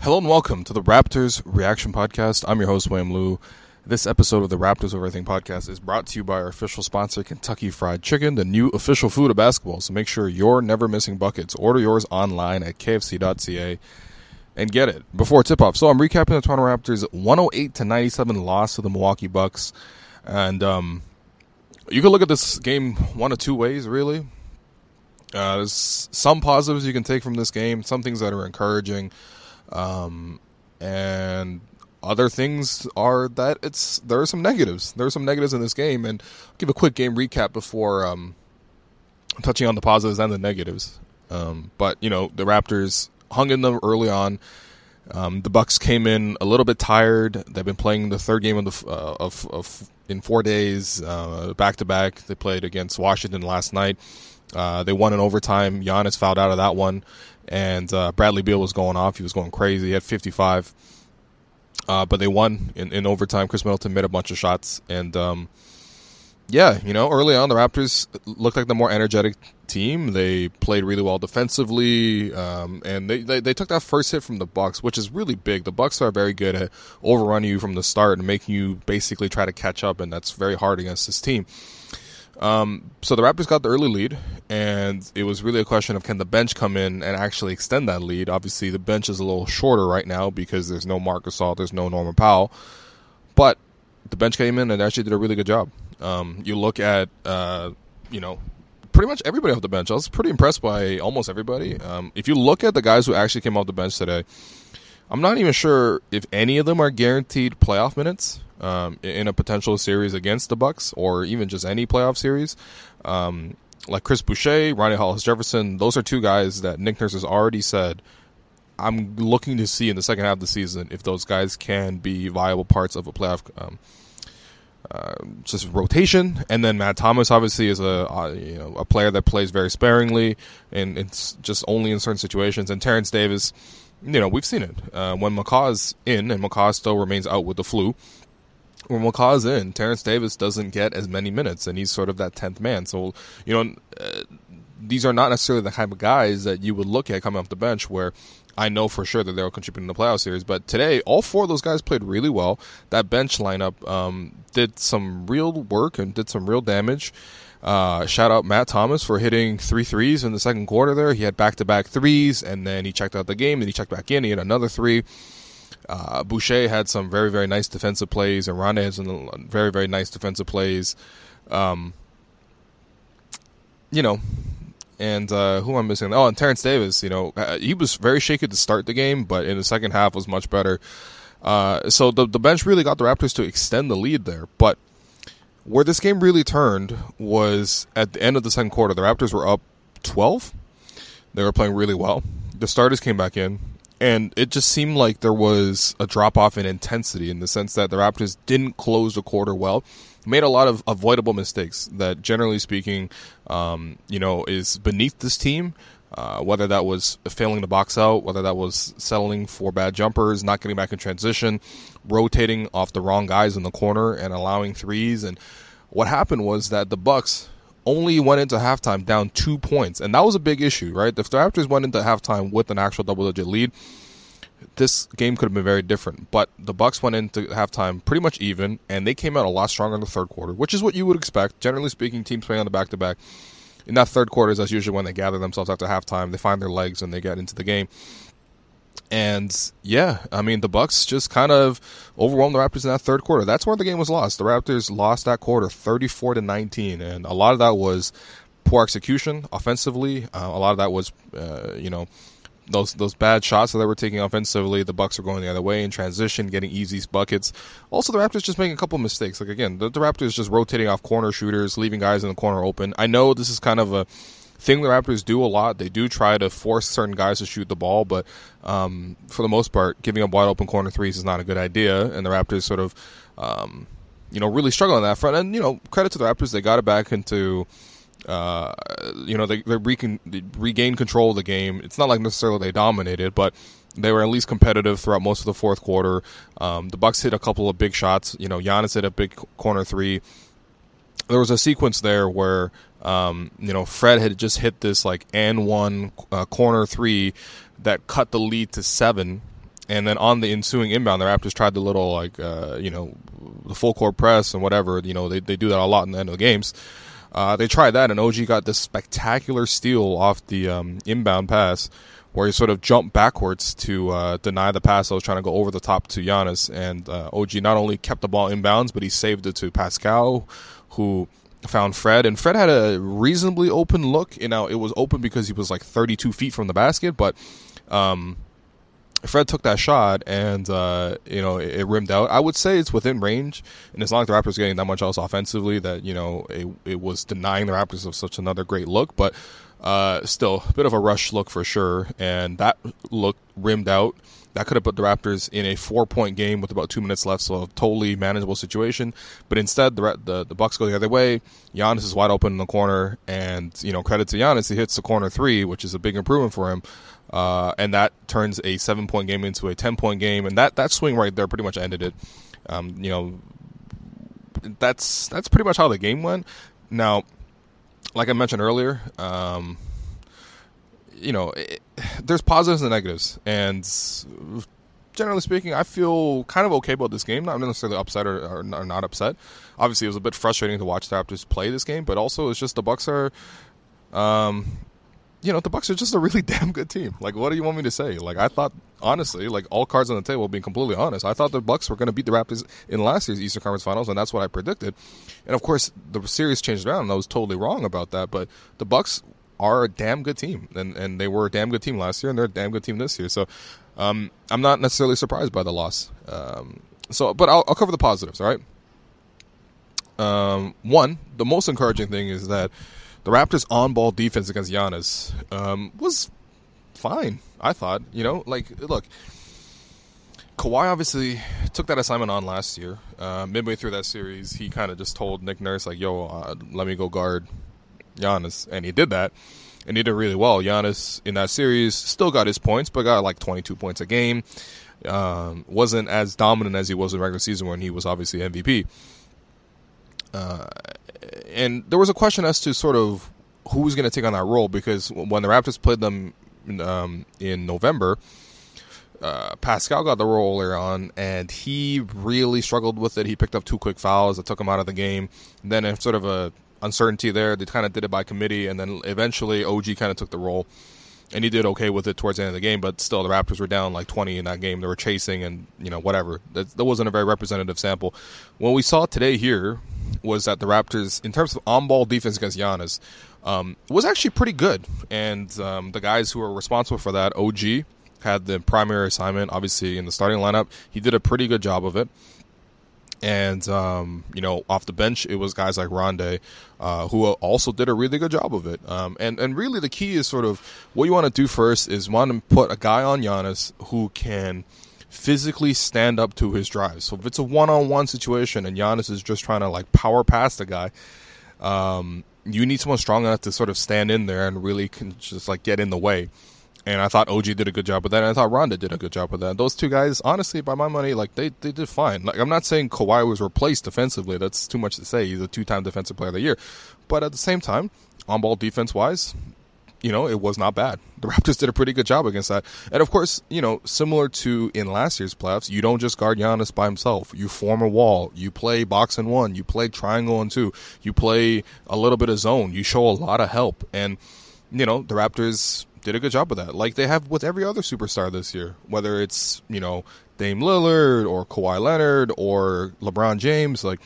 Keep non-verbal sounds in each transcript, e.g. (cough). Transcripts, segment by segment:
Hello and welcome to the Raptors Reaction Podcast. I'm your host, William Lou. This episode of the Raptors Over Everything podcast is brought to you by our official sponsor, Kentucky Fried Chicken, the new official food of basketball. So make sure you're never missing buckets. Order yours online at kfc.ca and get it before tip off. So I'm recapping the Toronto Raptors 108 to 97 loss to the Milwaukee Bucks. And um, you can look at this game one of two ways, really. Uh, there's some positives you can take from this game, some things that are encouraging, um, and other things are that it's there are some negatives. There are some negatives in this game, and I'll give a quick game recap before um, touching on the positives and the negatives. Um, but you know, the Raptors hung in them early on. Um, the Bucks came in a little bit tired. They've been playing the third game of the uh, of, of in four days, back to back. They played against Washington last night. Uh, they won in overtime. Giannis fouled out of that one, and uh, Bradley Beal was going off. He was going crazy. He had 55. Uh, but they won in, in overtime. Khris Middleton made a bunch of shots, and um, yeah, you know, early on the Raptors looked like the more energetic team. They played really well defensively, um, and they, they, they took that first hit from the Bucks, which is really big. The Bucks are very good at overrunning you from the start and making you basically try to catch up, and that's very hard against this team. Um, so the Raptors got the early lead, and it was really a question of can the bench come in and actually extend that lead. Obviously, the bench is a little shorter right now because there's no Marc Gasol, there's no Norman Powell, but the bench came in and actually did a really good job. Um, you look at, uh, you know, pretty much everybody off the bench. I was pretty impressed by almost everybody. Um, if you look at the guys who actually came off the bench today, I'm not even sure if any of them are guaranteed playoff minutes um, in a potential series against the Bucks or even just any playoff series. Um, like Chris Boucher, Rondae Hollis Jefferson, those are two guys that Nick Nurse has already said I'm looking to see in the second half of the season if those guys can be viable parts of a playoff. Um, uh, just rotation, and then Matt Thomas obviously is a uh, you know a player that plays very sparingly, and it's just only in certain situations. And Terrence Davis, you know, we've seen it uh, when McCaw's in, and McCaw still remains out with the flu when McCaw's in, Terrence Davis doesn't get as many minutes, and he's sort of that tenth man. So you know, uh, these are not necessarily the type of guys that you would look at coming off the bench where. I know for sure that they'll contribute in the playoff series, but today all four of those guys played really well. That bench lineup um, did some real work and did some real damage. Uh, shout out Matt Thomas for hitting three threes in the second quarter. There, he had back to back threes, and then he checked out the game. Then he checked back in. He had another three. Uh, Boucher had some very, very nice defensive plays, and Rondae had some very, very nice defensive plays. Um, you know, and uh, who am I missing? Oh, and Terrence Davis. You know, uh, he was very shaky to start the game, but in the second half was much better. Uh, so the the bench really got the Raptors to extend the lead there. But where this game really turned was at the end of the second quarter. The Raptors were up twelve. They were playing really well. The starters came back in and it just seemed like there was a drop off in intensity in the sense that the Raptors didn't close the quarter well, made a lot of avoidable mistakes that, generally speaking, um, you know, is beneath this team. Uh, whether that was failing to box out, whether that was settling for bad jumpers, not getting back in transition, rotating off the wrong guys in the corner, and allowing threes. And what happened was that the Bucks only went into halftime down two points, and that was a big issue, right? If the Raptors went into halftime with an actual double-digit lead, this game could have been very different. But the Bucks went into halftime pretty much even, and they came out a lot stronger in the third quarter, which is what you would expect. Generally speaking, teams playing on the back-to-back in that third quarter is that's usually when they gather themselves after halftime. They find their legs and they get into the game. And yeah, I mean the Bucks just kind of overwhelmed the Raptors in that third quarter. That's where the game was lost. The Raptors lost that quarter, thirty-four to nineteen, and a lot of that was poor execution offensively. Uh, a lot of that was, uh, you know, those those bad shots that they were taking offensively. The Bucks were going the other way in transition, getting easy buckets. Also, the Raptors just making a couple mistakes. Like again, the, the Raptors just rotating off corner shooters, leaving guys in the corner open. I know this is kind of a thing the Raptors do a lot. They do try to force certain guys to shoot the ball, but um, for the most part, giving up wide open corner threes is not a good idea. And the Raptors sort of, um, you know, really struggle on that front. And you know, credit to the Raptors, they got it back into. Uh, you know, they, they, recon, they regained control of the game. It's not like necessarily they dominated, but they were at least competitive throughout most of the fourth quarter. Um, the Bucks hit a couple of big shots. You know, Giannis hit a big corner three. There was a sequence there where um, you know, Fred had just hit this like and one uh, corner three that cut the lead to seven, and then on the ensuing inbound, the Raptors tried the little like uh, you know the full court press and whatever. You know, they they do that a lot in the end of the games. Uh, they tried that, and OG got this spectacular steal off the um, inbound pass, where he sort of jumped backwards to uh, deny the pass that was trying to go over the top to Giannis. And uh, OG not only kept the ball inbounds, but he saved it to Pascal, who found Fred, and Fred had a reasonably open look. You know, it was open because he was like 32 feet from the basket, but um, Fred took that shot, and uh, you know it, it, rimmed out. I would say it's within range, and as long as the Raptors getting that much else offensively that you know it, it was denying the Raptors of such another great look, but. Uh, still a bit of a rush look for sure, and that look rimmed out that could have put the Raptors in a four point game with about two minutes left, so a totally manageable situation. But instead, the the, the Bucks go the other way. Giannis is wide open in the corner, and you know credit to Giannis, he hits the corner three, which is a big improvement for him. Uh, and that turns a seven point game into a ten point game, and that that swing right there pretty much ended it. Um, you know, that's that's pretty much how the game went. Now, like I mentioned earlier, um, you know, it, there's positives and negatives, and generally speaking, I feel kind of okay about this game. Not necessarily upset or, or, or, not upset. Obviously, it was a bit frustrating to watch the Raptors play this game, but also it's just the Bucks are, um, you know, the Bucks are just a really (laughs) damn good team. Like, what do you want me to say? Like, I thought honestly, like all cards on the table, being completely honest, I thought the Bucks were going to beat the Raptors in last year's Eastern Conference Finals, and that's what I predicted. And of course, the series changed around, and I was totally wrong about that. But the Bucks are a damn good team, and and they were a damn good team last year, and they're a damn good team this year. So um, I'm not necessarily surprised by the loss. Um, so, but I'll, I'll, cover the positives. All right. Um, one, the most encouraging thing is that the Raptors' on-ball defense against Giannis um, was fine. I thought, you know, like look. Kawhi obviously took that assignment on last year. Uh, midway through that series, he kind of just told Nick Nurse, like, yo, uh, let me go guard Giannis, and he did that, and he did really well. Giannis in that series still got his points, but got like 22 points a game. Um, wasn't as dominant as he was in regular season when he was obviously MVP. Uh, and there was a question as to sort of who was going to take on that role because when the Raptors played them um, in November, uh, Pascal got the role earlier on, and he really struggled with it. He picked up two quick fouls that took him out of the game. And then, in sort of a uncertainty there. They kind of did it by committee, and then eventually OG kind of took the role, and he did okay with it towards the end of the game. But still, the Raptors were down like 20 in that game. They were chasing, and you know whatever. That, that wasn't a very representative sample. What we saw today here was that the Raptors, in terms of on-ball defense against Giannis, um, was actually pretty good. And um, the guys who were responsible for that, OG, had the primary assignment. Obviously, in the starting lineup, he did a pretty good job of it and um, you know off the bench it was guys like Rondae, uh, who also did a really good job of it. Um, and and really the key is sort of what you want to do first is want to put a guy on Giannis who can physically stand up to his drive. So if it's a one-on-one situation and Giannis is just trying to like power past the guy, um, you need someone strong enough to sort of stand in there and really can just like get in the way and I thought OG did a good job with that, and I thought Rondae did a good job with that. Those two guys, honestly, by my money, like they, they did fine. Like I'm not saying Kawhi was replaced defensively. That's too much to say. He's a two time defensive player of the year, but at the same time, on ball defense wise, you know, it was not bad. (laughs) The Raptors did a pretty good job against that. And of course, you know, similar to in last year's playoffs, you don't just guard Giannis by himself. You form a wall. You play box and one. You play triangle and two. You play a little bit of zone. You show a lot of help. And, you know, the Raptors did a good job with that, like they have with every other superstar this year. Whether it's you know Dame Lillard or Kawhi Leonard or LeBron James, like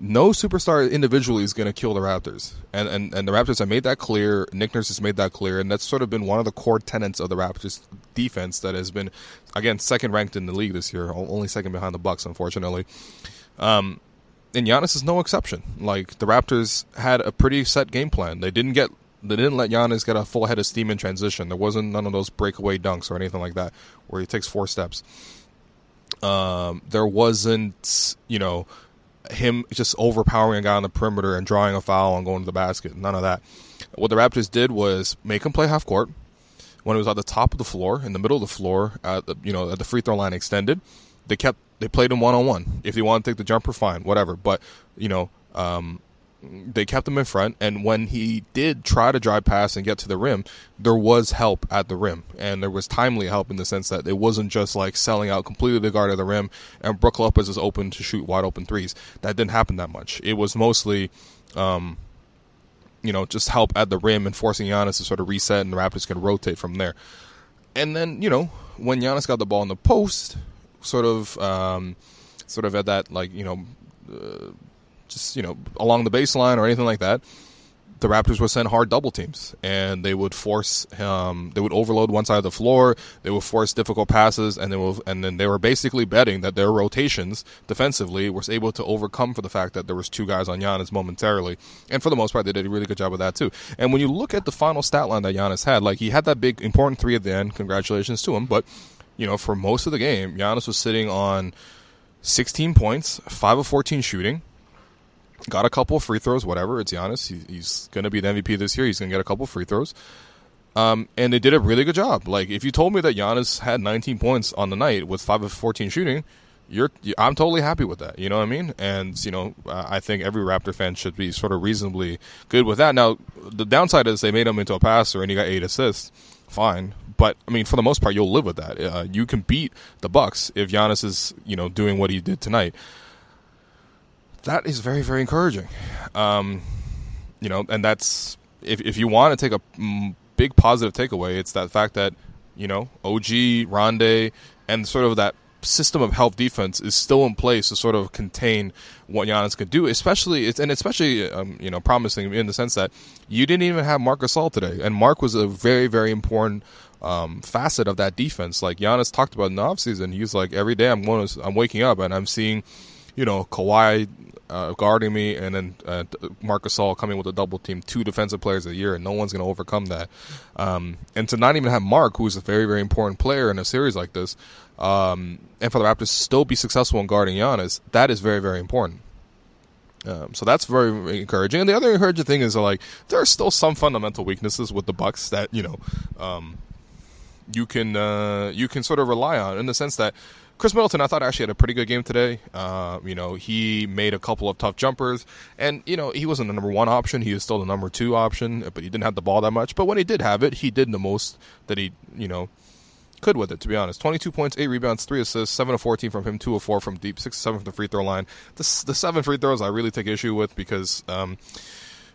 no superstar individually is going to kill the Raptors, and, and and the Raptors have made that clear. Nick Nurse has made that clear, and that's sort of been one of the core tenets of the Raptors defense that has been, again, second ranked in the league this year, only second behind the Bucks, unfortunately. Um, and Giannis is no exception. Like the Raptors had a pretty set game plan. They didn't get they didn't let Giannis get a full head of steam in transition. There wasn't none of those breakaway dunks or anything like that where he takes four steps. Um, there wasn't, you know, him just overpowering a guy on the perimeter and drawing a foul and going to the basket. None of that. What the Raptors did was make him play half court when it was at the top of the floor, in the middle of the floor, at the, you know, at the free throw line extended. They kept they played him one on one. If they want to take the jumper, fine, whatever. But you know, um, they kept him in front, and when he did try to drive past and get to the rim, there was help at the rim, and there was timely help in the sense that it wasn't just like selling out completely the guard at the rim, and Brook Lopez is open to shoot wide open threes. That didn't happen that much. It was mostly, um, you know, just help at the rim and forcing Giannis to sort of reset, and the Raptors can rotate from there. And then you know when Giannis got the ball in the post, sort of, um, sort of at that like you know. Uh, just you know along the baseline or anything like that, the Raptors would send hard double teams and they would force um, they would overload one side of the floor. They would force difficult passes and they will and then they were basically betting that their rotations defensively was able to overcome for the fact that there was two guys on Giannis momentarily. And for the most part, they did a really good job of that too. And when you look at the final stat line that Giannis had, like he had that big important three at the end. Congratulations to him, but you know for most of the game, Giannis was sitting on 16 points, five of 14 shooting got a couple free throws, whatever. It's Giannis. He, he's going to be the MVP this year. He's going to get a couple free throws. Um, and they did a really good job. Like, if you told me that Giannis had 19 points on the night with 5 of 14 shooting, you're I'm totally happy with that. You know what I mean? And you know, I think every Raptor fan should be sort of reasonably good with that. Now, the downside is they made him into a passer and he got eight assists. Fine, but I mean, for the most part, you'll live with that. Uh, you can beat the Bucks if Giannis is you know doing what he did tonight that is very very encouraging. Um, you know, and that's if if you want to take a big positive takeaway, it's that fact that you know OG Rondae and sort of that system of help defense is still in place to sort of contain what Giannis could do, especially and especially um, you know promising in the sense that you didn't even have Marc Gasol today, and Marc was a very very important um, facet of that defense. Like Giannis talked about in the offseason, he's like every day I'm going to, I'm waking up and I'm seeing you know Kawhi uh, guarding me, and then uh, Marc Gasol coming with a double team, two defensive players a year, and no one's going to overcome that. Um, and to not even have Marc, who's a very, very important player in a series like this, um, and for the Raptors to still be successful in guarding Giannis, that is very, very important. Um, so that's very, very, encouraging. And the other encouraging thing is like there are still some fundamental weaknesses with the Bucks that you know um, you can uh, you can sort of rely on in the sense that Khris Middleton, I thought actually had a pretty good game today. Uh, you know, he made a couple of tough jumpers, and you know he wasn't the number one option. He was still the number two option, but he didn't have the ball that much. But when he did have it, he did the most that he you know could with it. To be honest, twenty-two points, eight rebounds, three assists, seven of fourteen from him, two of four from deep, six seven from the free throw line. The, the seven free throws I really take issue with because. Um,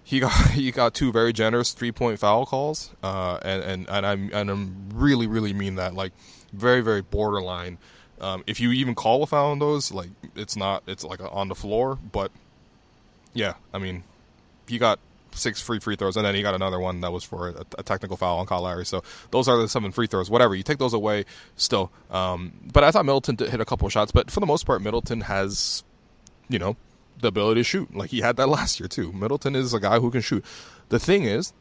he got (laughs) he got two very generous three point foul calls, uh, and and and I'm and I'm really really mean that like very very borderline um, if you even call a foul on those, like it's not, it's like on the floor. But yeah, I mean, he got six free free throws, and then he got another one that was for a, a, technical foul on Kyle Lowry. So those are the seven free throws. Whatever you take those away, still. Um, but I thought Middleton hit a couple of shots, but for the most part, Middleton has, you know, the ability to shoot. Like he had that (laughs) last year too. Middleton is a guy who can shoot. The thing is,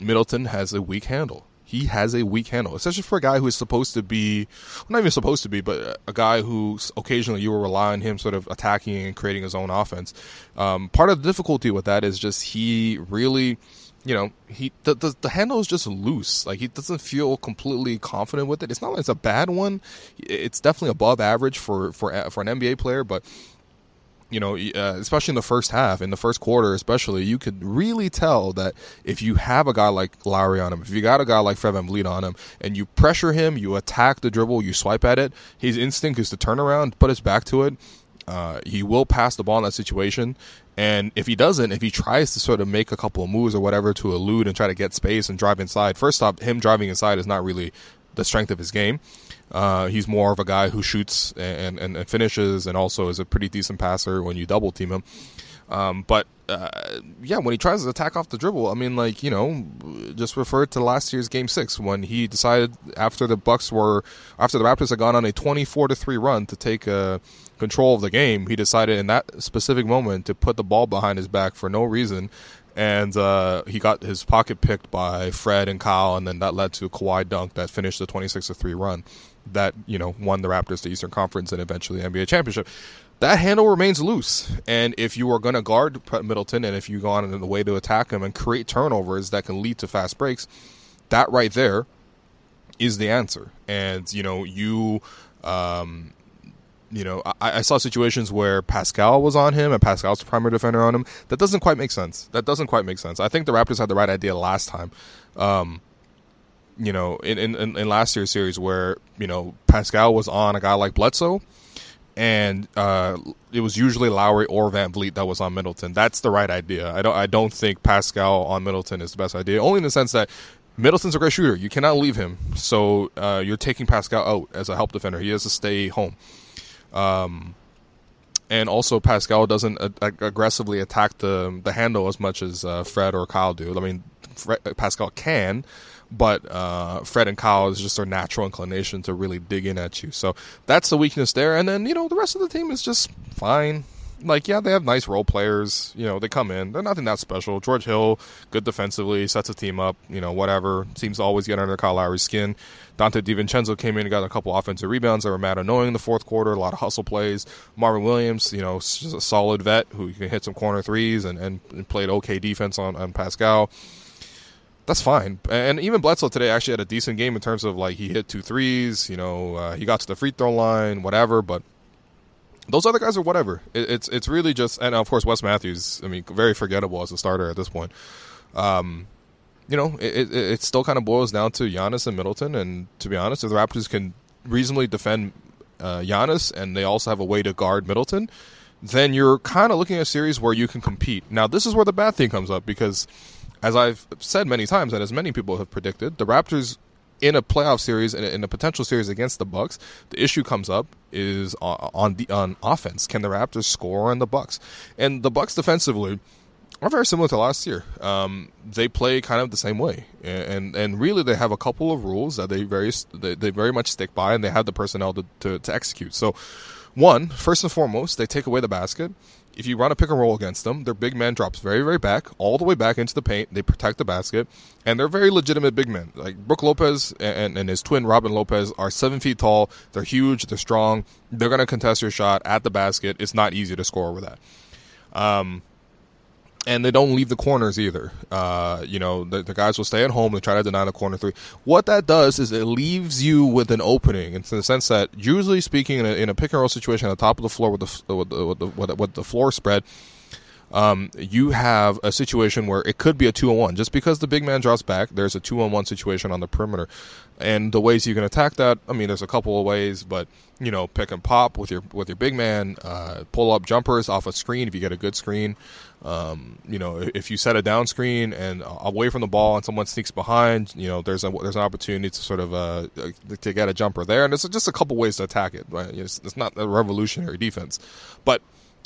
Middleton has a weak handle he has a weak handle, especially for a guy who is supposed to be, not even supposed to be, but a guy who occasionally you will rely on him sort of attacking and creating his own offense. Um, part of the difficulty with that is just he really, you know, he the, the, the handle is just loose. Like he doesn't feel completely confident with it. It's not like it's a bad one. It's definitely above average for for for an NBA player, but you know, uh, especially in the first half, in the first quarter, especially, you could really tell that if you have a guy like Lowry on him, if you got a guy like Fred VanVleet on him, and you pressure him, you attack the dribble, you swipe at it, his instinct is to turn around, put his back to it. Uh, he will pass the ball in that situation. And if he doesn't, if he tries to sort of make a couple of moves or whatever to elude and try to get space and drive inside, first off, him driving inside is not really the strength of his game. Uh, he's more of a guy who shoots and, and, and, finishes, and also is a pretty decent passer when you double team him. Um, but uh, yeah, when he tries to attack off the dribble, I mean, like you know, just refer to last year's Game Six when he decided after the Bucks were after the Raptors had gone on a twenty-four to three run to take uh, control of the game, he decided in that specific moment to put the ball behind his back for no reason and uh, he got his pocket picked by Fred and Kyle, and then that led to a Kawhi dunk that finished the 26 3 run that you know won the Raptors the Eastern Conference and eventually the NBA championship. That handle remains loose, and if you are going to guard Middleton, and if you go on in the way to attack him and create turnovers that can lead to fast breaks, that right there is the answer. And you know you. Um, you know, I, I, saw situations where Pascal was on him and Pascal's the primary defender on him. That doesn't quite make sense. That doesn't quite make sense. I think the Raptors had the right idea last time. Um, you know, in, in, in last year's series where, you know, Pascal was on a guy like Bledsoe and uh, it was usually Lowry or VanVleet that was on Middleton. That's the right idea. I don't I don't think Pascal on Middleton is the best idea. Only in the sense that Middleton's a great shooter. You cannot leave him. So uh, you're taking Pascal out as a help defender. He has to stay home. Um, and also Pascal doesn't aggressively attack the the handle as much as uh, Fred or Kyle do. I mean, Fred, Pascal can, but uh, Fred and Kyle is just their natural inclination to really dig in at you. So that's the weakness there. And then you know the rest of the team is just fine. Like yeah, they have nice role players. You know they come in. They're nothing that special. George Hill, good defensively, sets a team up. You know whatever. Seems to always get under Kyle Lowry's skin. Donte DiVincenzo came in and got a couple offensive rebounds that were mad annoying in the fourth quarter. A lot of hustle plays. Marvin Williams, you know, just a solid vet who can hit some corner threes and, and, and played okay defense on, on Pascal that's fine. And even Bledsoe today actually had a decent game in terms of like he hit two threes. You know, uh, he got to the free throw line, whatever. But those other guys are whatever. It, it's it's really just and of course Wes Matthews. I mean, very forgettable as a starter at this point. Um, you know, it, it, it still kind of boils down to Giannis and Middleton. And to be honest, if the Raptors can reasonably defend uh, Giannis and they also have a way to guard Middleton, then you're kind of looking at a series where you can compete. Now, this is where the bad thing comes up because as I've said many times, and as many people have predicted, the Raptors in a playoff series in a, potential series against the Bucks, the issue comes up is on on, the, on offense. Can the Raptors score on the Bucks? And the Bucks defensively are very similar to last year. Um, they play kind of the same way, and and really they have a couple of rules that they very they, they very much stick by, and they have the personnel to, to, to execute. So, one first and foremost, they take away the basket, if you run a pick and roll against them, their big man drops very, very back, all the way back into the paint. They protect the basket, and they're very legitimate big men. Like Brook Lopez and, and his twin Robin Lopez are seven feet tall. They're huge. They're strong. They're going to contest your shot at the basket. It's not easy to score over that. Um, and they don't leave the corners either. Uh, you know, the, the, guys will stay at home and try to deny the corner three. What that does is it leaves you with an opening, in the sense that, usually speaking, in a, in a pick and roll situation at the top of the floor with the with the, with the, with the, with the floor spread, um, you have a situation where it could be a two on one. Just because the big man drops back, there's a two on one situation on the perimeter. And the ways you can attack that, I mean, there's a couple of ways, but you know, pick and pop with your with your big man, uh, pull up jumpers off a screen if you get a good screen. Um, you know, if you set a down screen and away from the ball and someone sneaks behind, you know, there's a there's an opportunity to sort of uh, to get a jumper there, and it's just a couple ways to attack it. Right? It's, it's not a revolutionary defense, but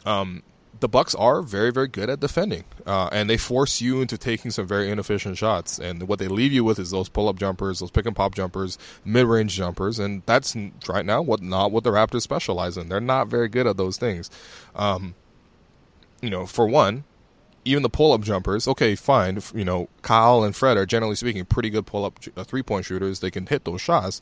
um, the Bucks are very, very good at defending, uh, and they force you into taking some very inefficient shots. And what they leave you with is those pull-up jumpers, those pick and pop jumpers, mid-range jumpers, and that's right now what not what the Raptors specialize in. They're not very good at those things. Um, you know, for one, even the pull-up jumpers, okay, fine. You know, Kyle and Fred are generally speaking pretty good pull-up uh, three-point shooters. They can hit those shots,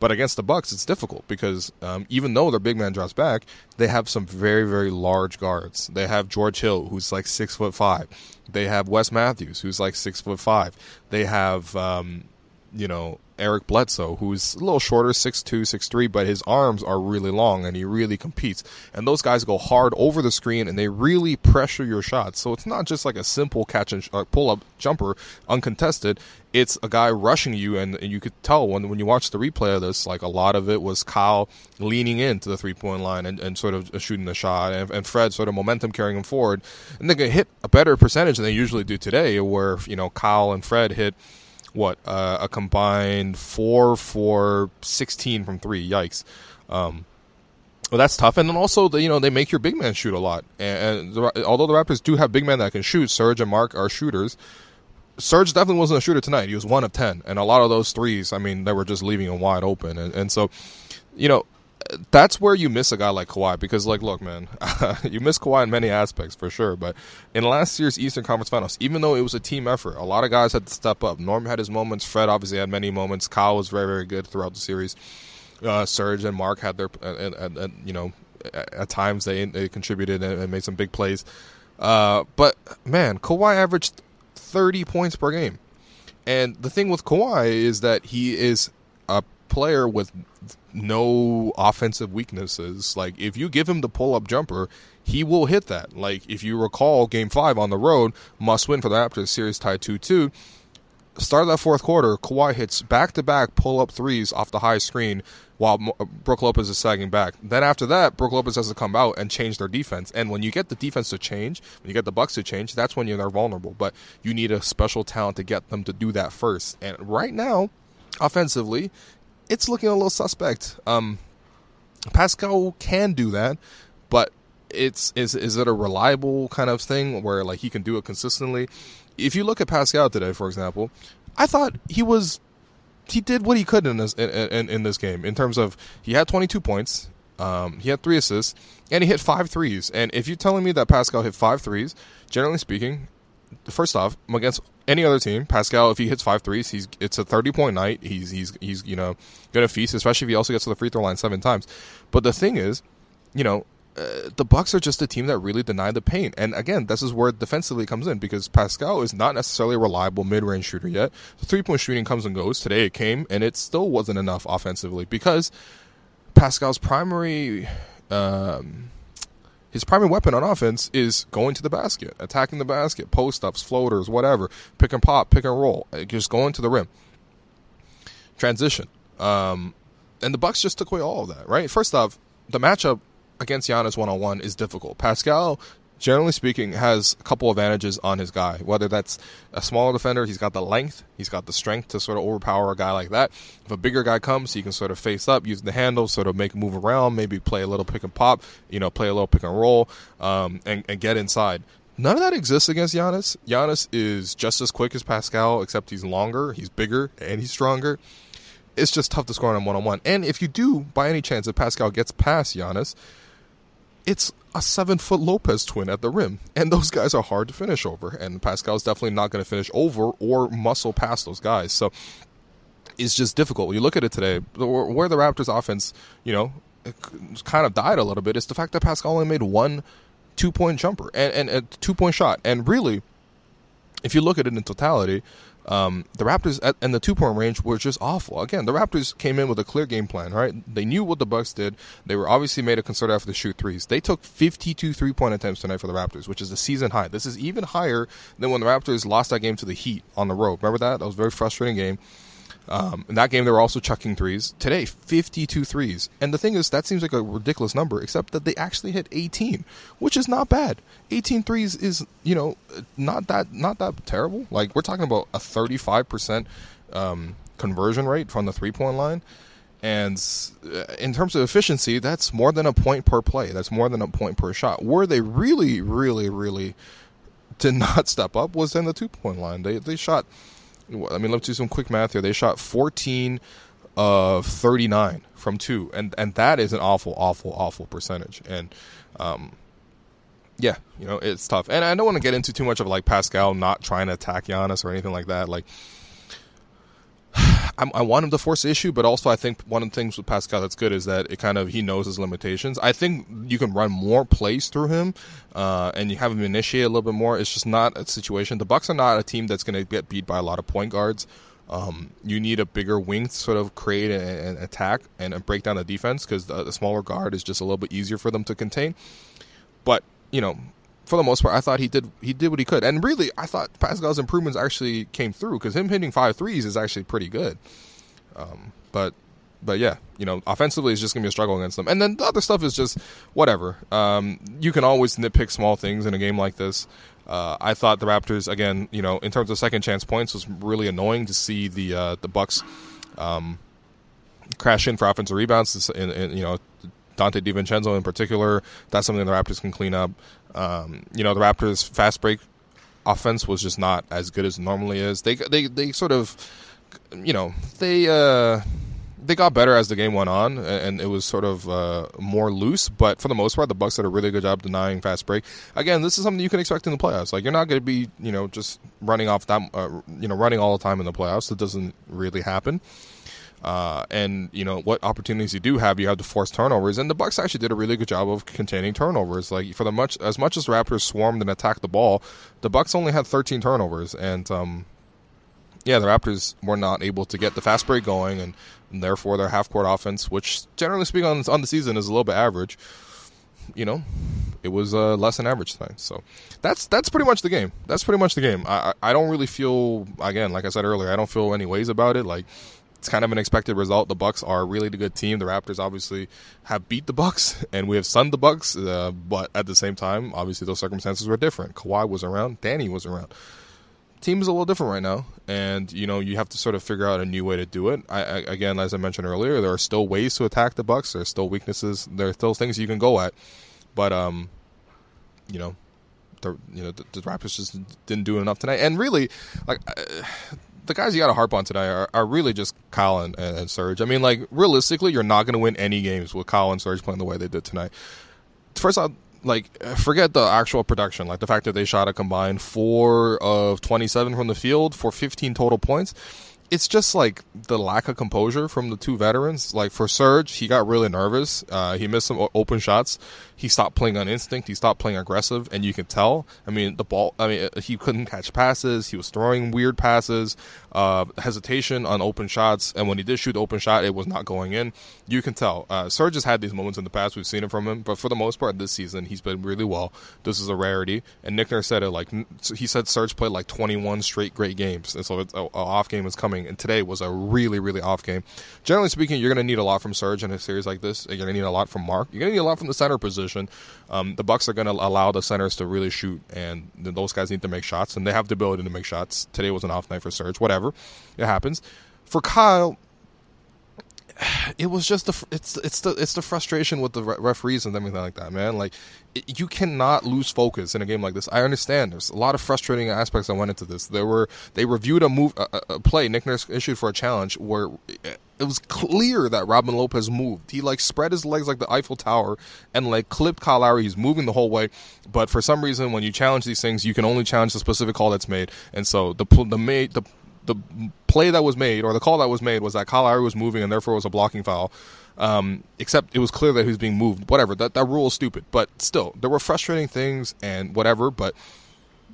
but against the Bucks, it's difficult because um, even though their big man drops back, they have some very very large guards. They have George Hill, who's like six foot five. They have Wes Matthews, who's like six foot five. They have um, you know Eric Bledsoe, who's a little shorter, 6'2", 6'3", but his arms are really long and he really competes. And those guys go hard over the screen and they really pressure your shots. So it's not just like a simple catch and uh, pull up jumper uncontested. It's a guy rushing you, and, and, you could tell when when you watch the replay of this, like a lot of it was Kyle leaning into the three point line and, and sort of shooting the shot, and, and Fred sort of momentum carrying him forward, and they can hit a better percentage than they usually do today, where you know Kyle and Fred hit what uh, a combined four for sixteen from three. Yikes. Um, well, that's tough, and then also the, you know they make your big man shoot a lot. And, and the, although the Raptors do have big men that can shoot, Serge and Marc are shooters. Serge definitely wasn't a shooter tonight. He was one of ten, and a lot of those threes, I mean, they were just leaving him wide open. And, and so, you know, that's where you miss a guy like Kawhi because, like, look, man, (laughs) you miss Kawhi in many aspects for sure. But in last year's Eastern Conference Finals, even though it was a team effort, a lot of guys had to step up. Norm had his moments. Fred obviously had many moments. Kyle was very, very good throughout the series. Uh, Serge and Marc had their, and, and, and you know, at times they, they contributed and made some big plays. Uh, but man, Kawhi averaged 30 points per game. And the thing with Kawhi is that he is player with no offensive weaknesses. Like if you give him the pull up jumper, he will hit that. Like if you recall game 5 on the road, must win for the Raptors series tied 2-2. Start of that fourth quarter, Kawhi hits back to back pull up threes off the high screen while uh, Brook Lopez is sagging back. Then after that, Brook Lopez has to come out and change their defense. And when you get the defense to change, when you get the Bucks to change, that's when you're vulnerable. But you need a special talent to get them to do that first. And right now, offensively, it's looking a little suspect. Um, Pascal can do that, but it's is is it a reliable kind of thing where like he can do it consistently? If you look at Pascal today, for example, I thought he was he did what he could in this in, in, in this game in terms of he had 22 points, um, he had three assists, and he hit five threes. And if you're telling me that Pascal hit five threes, generally speaking, first off, against any other team, Pascal, if he hits five threes, he's it's a 30 point night. He's he's he's you know gonna feast, especially if he also gets to the free throw line seven times. But the thing is, you know, uh, the Bucks are just a team that really deny the paint. And again, this is where defensively comes in because Pascal is not necessarily a reliable mid-range shooter yet. The three-point shooting comes and goes. Today it came, and it still wasn't enough offensively because Pascal's primary. Um, his primary weapon on offense is going to the basket, attacking the basket, post ups, floaters, whatever, pick and pop, pick and roll, uh, just going to the rim. Transition. Um, and the Bucks just took away all of that, right? First off, the matchup against Giannis one on one is difficult. Pascal, generally speaking, has a couple advantages on his guy. Whether that's a smaller defender, he's got the length, he's got the strength to sort of overpower a guy like that. If a bigger guy comes, he can sort of face up, use the handle, sort of make a move around, maybe play a little pick and pop, you know, play a little pick and roll, um, and, and get inside. None of that exists against Giannis. Giannis is just as quick as Pascal, except he's longer, he's bigger, and he's stronger. It's just tough to score on him one on one. And if you do, by any chance, if Pascal gets past Giannis, it's a seven foot Lopez twin at the rim, and those guys are hard to finish over. And Pascal's definitely not going to finish over or muscle past those guys. So it's just difficult. When you look at it today, where the Raptors' offense, you know, kind of died a little bit is the fact that Pascal only made one two point jumper and, and a two point shot. And really, if you look at it in totality, um, the Raptors at, and the two point range were just awful. Again, the Raptors came in with a clear game plan, right? They knew what the Bucks did. They were obviously made a concerted effort to shoot threes. They took 52 three point attempts tonight for the Raptors, which is a season high. This is even higher than when the Raptors lost that game to the Heat on the road. Remember that? That was a very frustrating game. Um, in that game, they were also chucking threes. Today, 52 threes. And the thing is, that seems like a ridiculous number, except that they actually hit 18, which is not bad. 18 threes is, you know, not that not that terrible. Like, we're talking about a 35% um, conversion rate from the three point line. And uh, in terms of efficiency, that's more than a point per play. That's more than a point per shot. Where they really, really, really did not step up was in the two point line. They they shot I mean, let's do some quick math here. They shot 14 of 39 from two, and and that is an awful, awful, awful percentage. And um, yeah, you know, it's tough. And I don't want to get into too much of like Pascal not trying to attack Giannis or anything like that. Like I, I want him to force the issue, but also I think one of the things with Pascal that's good is that it kind of he knows his limitations. I think you can run more plays through him, uh, and you have him initiate a little bit more. It's just not a situation. The Bucks are not a team that's going to get beat by a lot of point guards. Um, you need a bigger wing to sort of create an attack and, and break down the defense because the, the smaller guard is just a little bit easier for them to contain. But you know, for the most part, I thought he did he did what he could, and really, I thought Pascal's improvements actually came through because him hitting five threes is actually pretty good. Um, but but yeah, you know, offensively it's just gonna be a struggle against them, and then the other stuff is just whatever. Um, you can always nitpick small things in a game like this. Uh, I thought the Raptors again, you know, in terms of second chance points, was really annoying to see the uh, the Bucks um, crash in for offensive rebounds. And, and you know, Donte DiVincenzo in particular, that's something the Raptors can clean up. Um, you know, the Raptors' fast break offense was just not as good as it normally is. They they they sort of, you know, they uh, they got better as the game went on, and it was sort of uh, more loose. But for the most part, the Bucks did a really good job denying fast break. Again, this is something you can expect in the playoffs. Like you're not going to be, you know, just running off that, uh, you know, running all the time in the playoffs. It doesn't really happen. Uh, and you know what opportunities you do have, you have to force turnovers, and the Bucks actually did a really good job of containing turnovers. Like for the much as much as Raptors swarmed and attacked the ball, the Bucks only had 13 turnovers, and um, yeah, the Raptors were not able to get the fast break going, and, and therefore their half court offense, which generally speaking on, on the season is a little bit average, you know, it was uh, less than average tonight. So that's that's pretty much the game. That's pretty much the game. I I don't really feel again, like I said earlier, I don't feel any ways about it. Like it's kind of an expected result. The Bucks are really a really good team. The Raptors obviously have beat the Bucks, (laughs) and we have sunned the Bucks. Uh, but at the same time, obviously those circumstances were different. Kawhi was around, Danny was around. Team is a little different right now, and you know you have to sort of figure out a new way to do it. I, I, again, as I mentioned earlier, there are still ways to attack the Bucks. There are still weaknesses. There are still things you can go at, but um, you know, the you know the, the Raptors just didn't do enough tonight. And really, like. Uh, the guys you got to harp on today are, are really just Kyle and, and, Serge. I mean, like realistically, you're not going to win any games with Kyle and Serge playing the way they did tonight. First off, like forget the actual production, like the fact that they shot a combined four of 27 from the field for 15 total points it's just like the lack of composure from the two veterans. Like for Serge, he got really nervous. Uh, he missed some open shots. He stopped playing on instinct. He stopped playing aggressive, and you can tell. I mean, the ball. I mean, he couldn't catch passes. He was throwing weird passes, uh, hesitation on open shots, and when he did shoot open shot, it was not going in. You can tell. Uh, Serge has had these moments in the past. We've seen it from him, but for the most part, this season he's been really well. This is a rarity, and Nick Nurse said it like he said. Serge played like 21 straight great games, and so it's, a, a off game is coming. And today was a really, really off game. Generally speaking, you're going to need a lot from Serge in a series like this. You're going to need a lot from Marc. You're going to need a lot from the center position position. Um, the Bucks are going to allow the centers to really shoot, and those guys need to make shots, and they have the ability to make shots. Today was an off night for Serge. Whatever, it happens. For Kyle, it was just the it's it's the it's the frustration with the referees and everything like that, man. Like it, you cannot lose focus in a game like this. I understand. There's a lot of frustrating aspects that went into this. There were they reviewed a move a, a play Nick Nurse issued for a challenge where it was clear that Robin Lopez moved. He like spread his legs like the Eiffel Tower and like clipped Kyle Lowry. He's moving the whole way, but for some reason, when you challenge these things, you can only challenge the specific call that's made. And so the the made the the play that was made or the call that was made was that Kyle Lowry was moving and therefore it was a blocking foul. Um, except it was clear that he was being moved. Whatever. That that rule is stupid. But still, there were frustrating things and whatever. But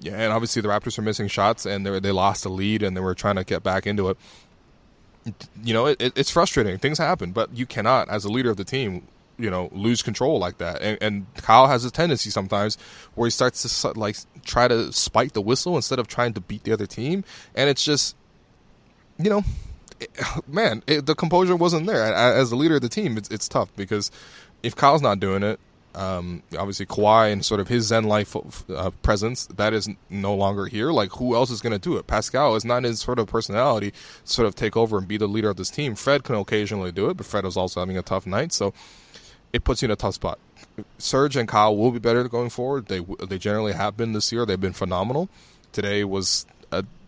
yeah, and obviously the Raptors were missing shots and they they lost the lead and they were trying to get back into it. You know, it, it's frustrating. Things happen, but you cannot, as a leader of the team, you know lose control like that and, and kyle has a tendency sometimes where he starts to like try to spike the whistle instead of trying to beat the other team and it's just you know man it, the composure wasn't there as the leader of the team it's, it's tough because if kyle's not doing it um, obviously Kawhi and sort of his Zen life uh, presence that is no longer here. Like who else is going to do it? Pascal is not his sort of personality to sort of take over and be the leader of this team. Fred can occasionally do it, but Fred was also having a tough night. So it puts you in a tough spot. Serge and Kyle will be better going forward. They they generally have been this year. They've been phenomenal. Today was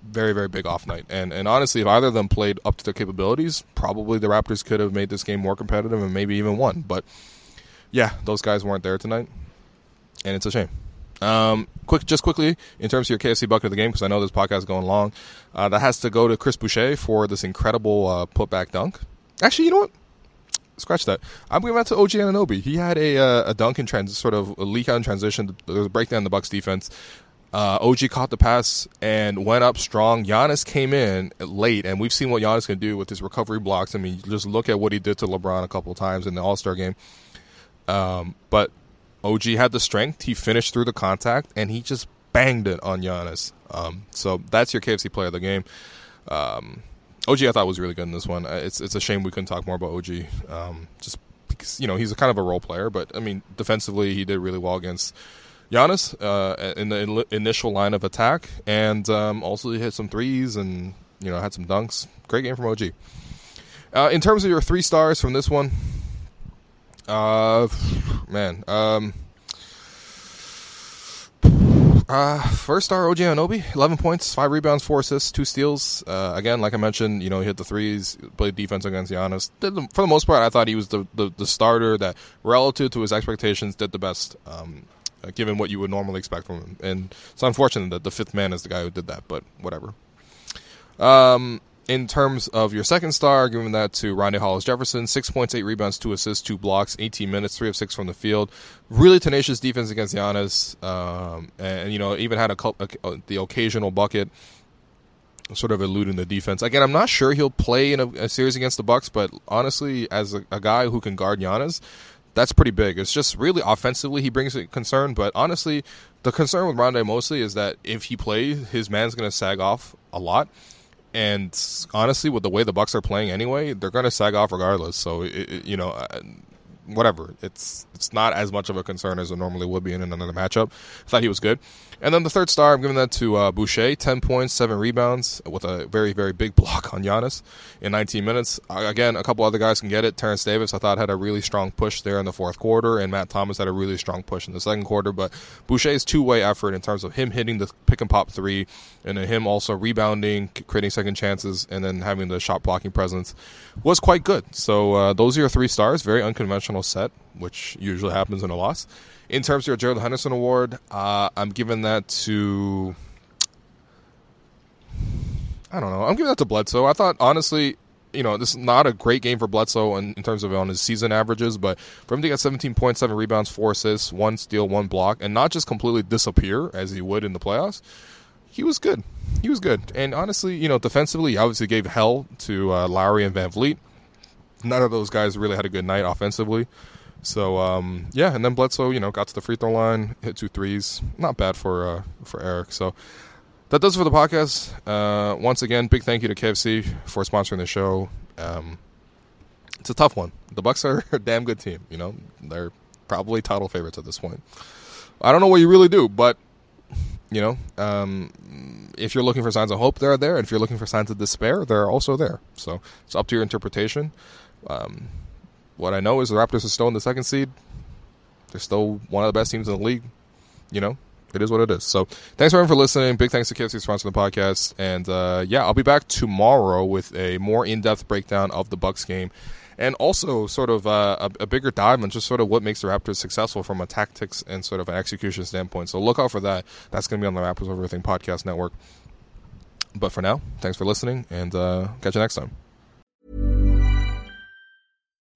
very very big off night, and and honestly, if either of them played up to their capabilities, probably the Raptors could have made this game more competitive and maybe even won. But yeah, those guys weren't there tonight, and it's a shame. Um, quick, just quickly in terms of your KFC bucket of the game, because I know this podcast is going long. Uh, that has to go to Chris Boucher for this incredible uh, putback dunk. Actually, you know what? scratch that. I'm going back to OG Anunoby. He had a uh, a dunk in trans, sort of a leak out in transition. There was a breakdown in the Bucks defense. Uh, OG caught the pass and went up strong. Giannis came in late, and we've seen what Giannis can do with his recovery blocks. I mean, just look at what he did to LeBron a couple times in the All Star game. Um, but OG had the strength. He finished through the contact, and he just banged it on Giannis. Um, so that's your KFC player of the game. Um, OG, I thought was really good in this one. Uh, it's it's a shame we couldn't talk more about OG, um, just because you know he's a kind of a role player, but I mean defensively he did really well against Giannis uh, in the in- initial line of attack, and um, also he hit some threes and you know had some dunks. Great game from OG. Uh, in terms of your three stars from this one, uh, man, um, Uh, first star OG Anunoby, 11 points, 5 rebounds, 4 assists, 2 steals. Uh, again, like I mentioned, you know, he hit the threes, played defense against Giannis. The, for the most part, I thought he was the, the, the, starter that, relative to his expectations, did the best, um, uh, given what you would normally expect from him. And it's unfortunate that the fifth man is the guy who did that, but whatever. Um, in terms of your second star, giving that to Rondae Hollis Jefferson, six points, eight rebounds, two assists, two blocks, 18 minutes, three of six from the field. Really tenacious defense against Giannis, um, and, you know even had a, a, a, the occasional bucket, sort of eluding the defense. Again, I'm not sure he'll play in a, series against the Bucks, but honestly, as a, guy who can guard Giannis, that's pretty big. It's just really offensively he brings a concern, but honestly, the concern with Rondae mostly is that if he plays, his man's going to sag off a lot and honestly, with the way the Bucks are playing anyway, they're going to sag off regardless. So it, it, you know, uh, whatever. It's it's not as much of a concern as it normally would be in another matchup. I thought he was good. And then the third star, I'm giving that to uh, Boucher, 10 points, 7 rebounds, with a very, very big (laughs) block on Giannis in 19 minutes. Again, a couple other guys can get it. Terence Davis, I thought, had a really strong push there in the fourth quarter, and Matt Thomas had a really strong push in the second quarter. But Boucher's two way effort in terms of him hitting the pick and pop three, and then him also rebounding, creating second chances, and then having the shot blocking presence was quite good. So uh, those are your three stars. Very unconventional set, which usually happens in a loss. In terms of your Gerald Henderson Award, uh, I'm giving that to. I don't know. I'm giving that to Bledsoe. I thought honestly, you know, this is not a great game for Bledsoe in, in, terms of on his season averages, but for him to get 17.7 rebounds, four assists, one steal, one block, and not just completely disappear as he would in the playoffs, he was good. He was good. And honestly, you know, defensively, he obviously gave hell to uh, Lowry and VanVleet. None of those guys really had a good night offensively. So um, yeah, and then Bledsoe, you know, got to the free throw line, hit two threes. Not bad for uh, for Eric. So that does it for the podcast. Uh, once again, big thank you to KFC for sponsoring the show. Um, it's a tough one. The Bucks are (laughs) a damn good team. You know, they're probably title favorites at this point. I don't know what you really do, but you know, um, if you're looking for signs of hope, they're there. And if you're looking for signs of despair, they're also there. So it's up to your interpretation. Um, what I know is the Raptors are still in the second seed. They're still one of the best teams in the league. You know, it is what it is. So thanks everyone for listening. Big thanks to KFC for sponsoring the podcast. And uh, yeah, I'll be back tomorrow with a more in-depth breakdown of the Bucks game, and also sort of uh, a, a, bigger dive on just sort of what makes the Raptors successful from a tactics and sort of an execution standpoint. So look out for that. That's going to be on the Raptors Everything Podcast Network. But for now, thanks for listening, and uh, catch you next time.